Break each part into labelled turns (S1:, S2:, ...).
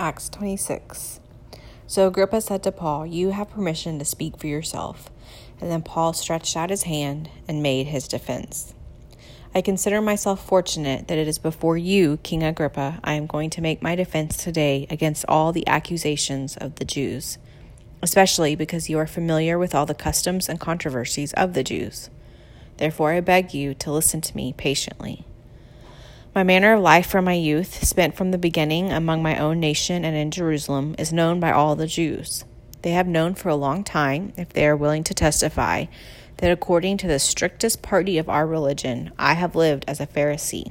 S1: Acts 26. So Agrippa said to Paul, You have permission to speak for yourself. And then Paul stretched out his hand and made his defense. I consider myself fortunate that it is before you, King Agrippa, I am going to make my defense today against all the accusations of the Jews, especially because you are familiar with all the customs and controversies of the Jews. Therefore, I beg you to listen to me patiently. My manner of life from my youth, spent from the beginning among my own nation and in Jerusalem, is known by all the Jews. They have known for a long time, if they are willing to testify, that according to the strictest party of our religion, I have lived as a Pharisee.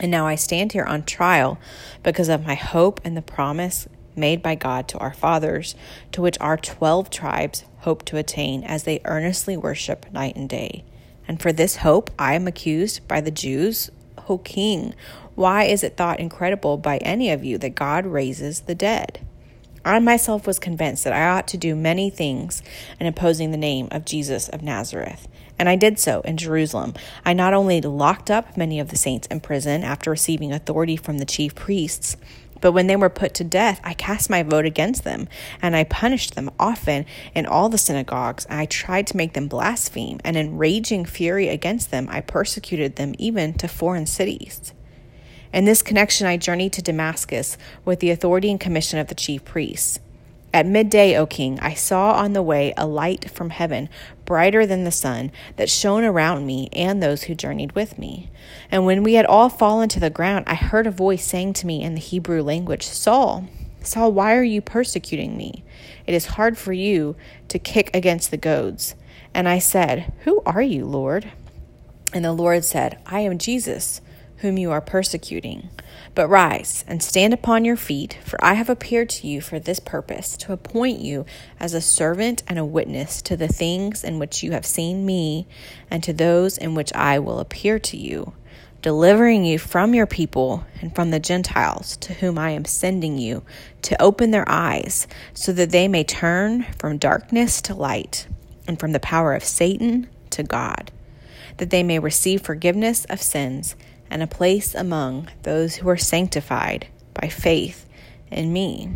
S1: And now I stand here on trial because of my hope and the promise made by God to our fathers, to which our twelve tribes hope to attain as they earnestly worship night and day. And for this hope I am accused by the Jews O king, why is it thought incredible by any of you that God raises the dead? I myself was convinced that I ought to do many things in opposing the name of Jesus of Nazareth. And I did so in Jerusalem. I not only locked up many of the saints in prison after receiving authority from the chief priests, but when they were put to death, I cast my vote against them, and I punished them often in all the synagogues. And I tried to make them blaspheme, and in raging fury against them, I persecuted them even to foreign cities. In this connection, I journeyed to Damascus with the authority and commission of the chief priests. At midday, O king, I saw on the way a light from heaven, brighter than the sun, that shone around me and those who journeyed with me. And when we had all fallen to the ground, I heard a voice saying to me in the Hebrew language, Saul, Saul, why are you persecuting me? It is hard for you to kick against the goads. And I said, Who are you, Lord? And the Lord said, I am Jesus, whom you are persecuting. But rise and stand upon your feet, for I have appeared to you for this purpose, to appoint you as a servant and a witness to the things in which you have seen me, and to those in which I will appear to you, delivering you from your people and from the Gentiles to whom I am sending you, to open their eyes, so that they may turn from darkness to light, and from the power of Satan to God, that they may receive forgiveness of sins and a place among those who are sanctified by faith in me.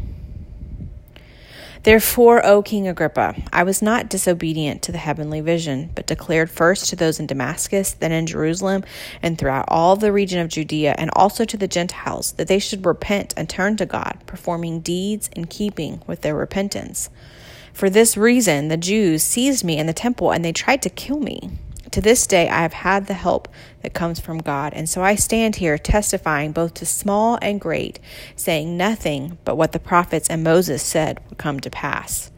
S1: Therefore, O King Agrippa, I was not disobedient to the heavenly vision, but declared first to those in Damascus, then in Jerusalem, and throughout all the region of Judea, and also to the Gentiles, that they should repent and turn to God, performing deeds in keeping with their repentance. For this reason, the Jews seized me in the temple, and they tried to kill me. To this day, I have had the help that comes from God. And so I stand here testifying both to small and great, saying nothing but what the prophets and Moses said would come to pass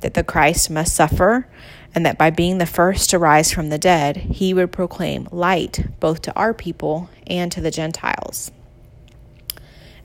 S1: that the Christ must suffer, and that by being the first to rise from the dead, he would proclaim light both to our people and to the Gentiles.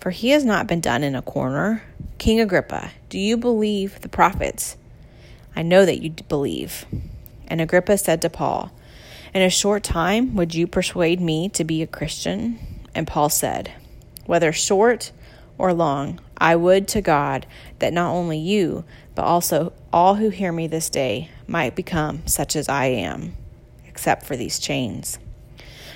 S1: for he has not been done in a corner. King Agrippa, do you believe the prophets? I know that you believe. And Agrippa said to Paul, In a short time, would you persuade me to be a Christian? And Paul said, Whether short or long, I would to God that not only you, but also all who hear me this day might become such as I am, except for these chains.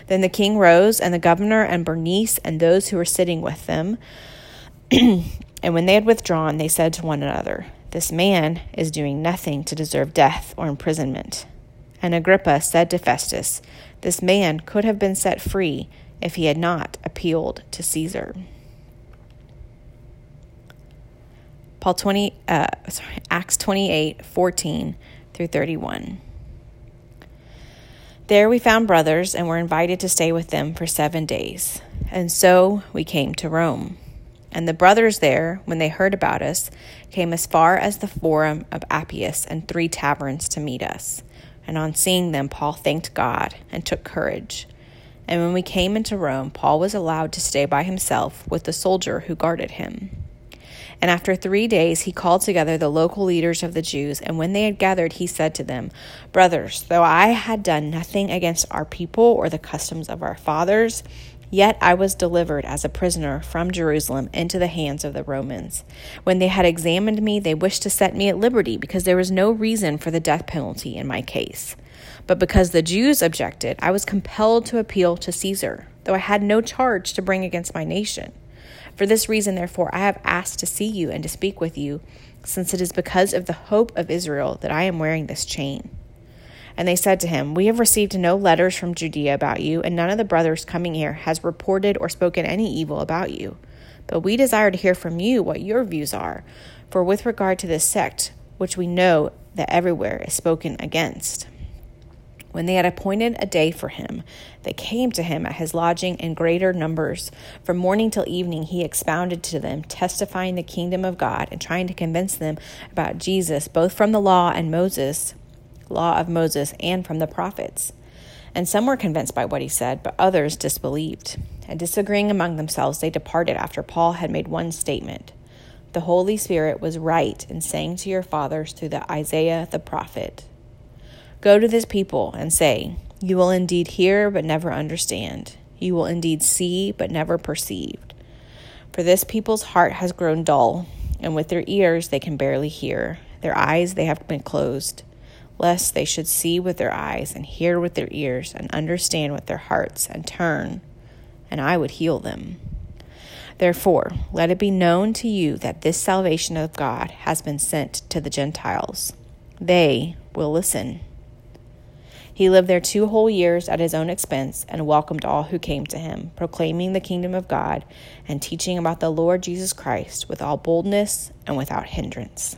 S1: Then the king rose, and the governor and Bernice and those who were sitting with them. and when they had withdrawn, they said to one another, This man is doing nothing to deserve death or imprisonment. And Agrippa said to Festus, This man could have been set free if he had not appealed to Caesar. Paul 20, uh, sorry, Acts 28 14 through 31. There we found brothers and were invited to stay with them for seven days. And so we came to Rome. And the brothers there, when they heard about us, came as far as the Forum of Appius and three taverns to meet us. And on seeing them, Paul thanked God and took courage. And when we came into Rome, Paul was allowed to stay by himself with the soldier who guarded him. And after three days, he called together the local leaders of the Jews. And when they had gathered, he said to them, Brothers, though I had done nothing against our people or the customs of our fathers, Yet I was delivered as a prisoner from Jerusalem into the hands of the Romans. When they had examined me, they wished to set me at liberty because there was no reason for the death penalty in my case. But because the Jews objected, I was compelled to appeal to Caesar, though I had no charge to bring against my nation. For this reason, therefore, I have asked to see you and to speak with you, since it is because of the hope of Israel that I am wearing this chain. And they said to him, We have received no letters from Judea about you, and none of the brothers coming here has reported or spoken any evil about you. But we desire to hear from you what your views are. For with regard to this sect, which we know that everywhere is spoken against, when they had appointed a day for him, they came to him at his lodging in greater numbers. From morning till evening, he expounded to them, testifying the kingdom of God and trying to convince them about Jesus, both from the law and Moses law of Moses and from the prophets. And some were convinced by what he said, but others disbelieved. And disagreeing among themselves, they departed after Paul had made one statement The Holy Spirit was right in saying to your fathers through the Isaiah the prophet, Go to this people and say, You will indeed hear, but never understand. You will indeed see, but never perceive. For this people's heart has grown dull, and with their ears they can barely hear. Their eyes they have been closed lest they should see with their eyes and hear with their ears and understand with their hearts and turn, and I would heal them. Therefore, let it be known to you that this salvation of God has been sent to the Gentiles. They will listen. He lived there two whole years at his own expense and welcomed all who came to him, proclaiming the kingdom of God and teaching about the Lord Jesus Christ with all boldness and without hindrance.